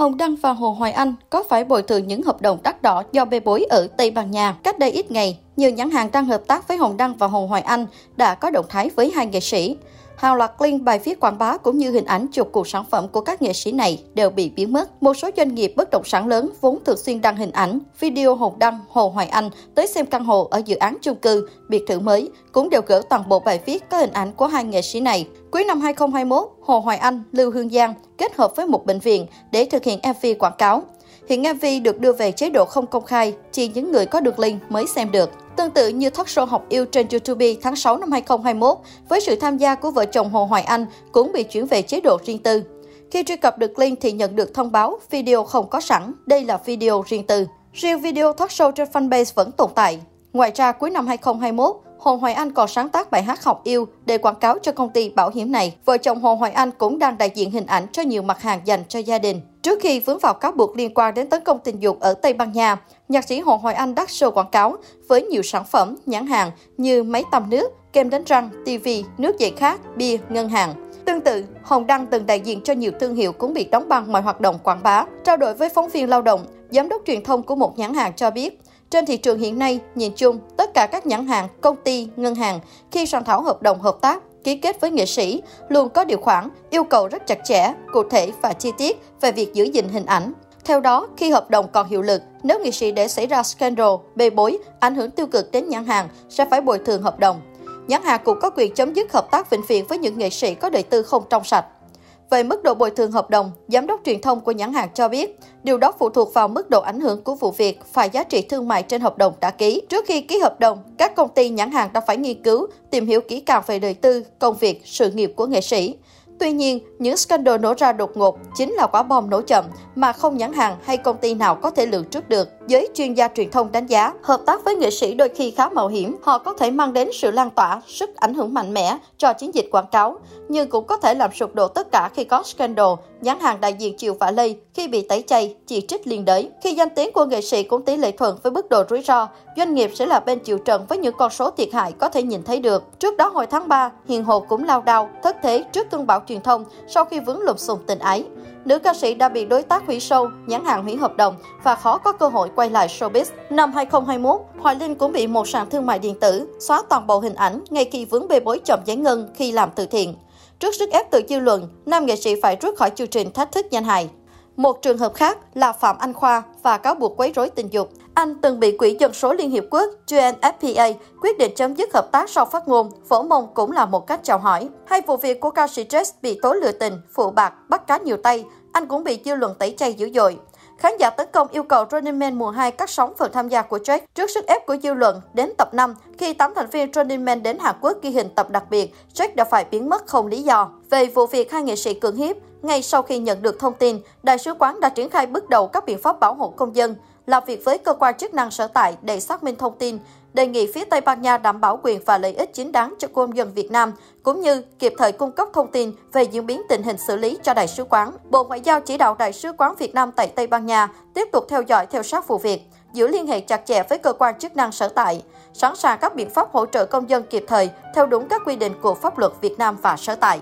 Hồng Đăng và Hồ Hoài Anh có phải bồi thường những hợp đồng đắt đỏ do bê bối ở Tây Ban Nha? Cách đây ít ngày, nhiều nhãn hàng đang hợp tác với Hồng Đăng và Hồ Hoài Anh đã có động thái với hai nghệ sĩ. Hàng loạt link bài viết quảng bá cũng như hình ảnh chụp cuộc sản phẩm của các nghệ sĩ này đều bị biến mất. Một số doanh nghiệp bất động sản lớn vốn thường xuyên đăng hình ảnh, video hồn Đăng, Hồ Hoài Anh tới xem căn hộ ở dự án chung cư, biệt thự mới cũng đều gỡ toàn bộ bài viết có hình ảnh của hai nghệ sĩ này. Cuối năm 2021, Hồ Hoài Anh, Lưu Hương Giang kết hợp với một bệnh viện để thực hiện MV quảng cáo. Hiện MV được đưa về chế độ không công khai, chỉ những người có được link mới xem được. Tương tự như talk show học yêu trên YouTube tháng 6 năm 2021, với sự tham gia của vợ chồng Hồ Hoài Anh cũng bị chuyển về chế độ riêng tư. Khi truy cập được link thì nhận được thông báo video không có sẵn, đây là video riêng tư. Riêng video talk show trên fanpage vẫn tồn tại. Ngoài ra, cuối năm 2021, Hồ Hoài Anh còn sáng tác bài hát Học yêu để quảng cáo cho công ty bảo hiểm này. Vợ chồng Hồ Hoài Anh cũng đang đại diện hình ảnh cho nhiều mặt hàng dành cho gia đình. Trước khi vướng vào cáo buộc liên quan đến tấn công tình dục ở Tây Ban Nha, nhạc sĩ Hồ Hoài Anh đắt show quảng cáo với nhiều sản phẩm, nhãn hàng như máy tăm nước, kem đánh răng, TV, nước giải khát, bia, ngân hàng. Tương tự, Hồng Đăng từng đại diện cho nhiều thương hiệu cũng bị đóng băng mọi hoạt động quảng bá. Trao đổi với phóng viên lao động, giám đốc truyền thông của một nhãn hàng cho biết, trên thị trường hiện nay, nhìn chung, tất cả các nhãn hàng, công ty, ngân hàng khi soạn thảo hợp đồng hợp tác ký kết với nghệ sĩ luôn có điều khoản yêu cầu rất chặt chẽ, cụ thể và chi tiết về việc giữ gìn hình ảnh. Theo đó, khi hợp đồng còn hiệu lực, nếu nghệ sĩ để xảy ra scandal, bê bối, ảnh hưởng tiêu cực đến nhãn hàng sẽ phải bồi thường hợp đồng. Nhãn hàng cũng có quyền chấm dứt hợp tác vĩnh viễn với những nghệ sĩ có đời tư không trong sạch. Về mức độ bồi thường hợp đồng, giám đốc truyền thông của nhãn hàng cho biết, điều đó phụ thuộc vào mức độ ảnh hưởng của vụ việc và giá trị thương mại trên hợp đồng đã ký. Trước khi ký hợp đồng, các công ty nhãn hàng đã phải nghiên cứu, tìm hiểu kỹ càng về đời tư, công việc, sự nghiệp của nghệ sĩ. Tuy nhiên, những scandal nổ ra đột ngột chính là quả bom nổ chậm mà không nhãn hàng hay công ty nào có thể lường trước được. Giới chuyên gia truyền thông đánh giá, hợp tác với nghệ sĩ đôi khi khá mạo hiểm. Họ có thể mang đến sự lan tỏa, sức ảnh hưởng mạnh mẽ cho chiến dịch quảng cáo, nhưng cũng có thể làm sụp đổ tất cả khi có scandal. Nhãn hàng đại diện chịu vả lây khi bị tẩy chay, chỉ trích liên đới. Khi danh tiếng của nghệ sĩ cũng tỷ lệ thuận với mức độ rủi ro, doanh nghiệp sẽ là bên chịu trận với những con số thiệt hại có thể nhìn thấy được. Trước đó hồi tháng 3, Hiền Hồ cũng lao đao, thất thế trước cơn bão truyền thông sau khi vướng lùm xùm tình ái. Nữ ca sĩ đã bị đối tác hủy sâu nhãn hàng hủy hợp đồng và khó có cơ hội quay lại showbiz. Năm 2021, Hoài Linh cũng bị một sàn thương mại điện tử xóa toàn bộ hình ảnh ngay khi vướng bê bối chậm giải ngân khi làm từ thiện. Trước sức ép từ dư luận, nam nghệ sĩ phải rút khỏi chương trình thách thức danh hài. Một trường hợp khác là Phạm Anh Khoa và cáo buộc quấy rối tình dục. Anh từng bị Quỹ Dân số Liên Hiệp Quốc UNFPA quyết định chấm dứt hợp tác sau phát ngôn, phổ mông cũng là một cách chào hỏi. Hay vụ việc của ca sĩ Jess bị tố lừa tình, phụ bạc, bắt cá nhiều tay, anh cũng bị dư luận tẩy chay dữ dội. Khán giả tấn công yêu cầu Running Man mùa 2 cắt sóng phần tham gia của Jack trước sức ép của dư luận đến tập 5 khi 8 thành viên Running Man đến Hàn Quốc ghi hình tập đặc biệt, Jack đã phải biến mất không lý do. Về vụ việc hai nghệ sĩ cưỡng hiếp, ngay sau khi nhận được thông tin, Đại sứ quán đã triển khai bước đầu các biện pháp bảo hộ công dân, làm việc với cơ quan chức năng sở tại để xác minh thông tin, đề nghị phía Tây Ban Nha đảm bảo quyền và lợi ích chính đáng cho công dân Việt Nam, cũng như kịp thời cung cấp thông tin về diễn biến tình hình xử lý cho Đại sứ quán. Bộ Ngoại giao chỉ đạo Đại sứ quán Việt Nam tại Tây Ban Nha tiếp tục theo dõi theo sát vụ việc, giữ liên hệ chặt chẽ với cơ quan chức năng sở tại, sẵn sàng các biện pháp hỗ trợ công dân kịp thời theo đúng các quy định của pháp luật Việt Nam và sở tại.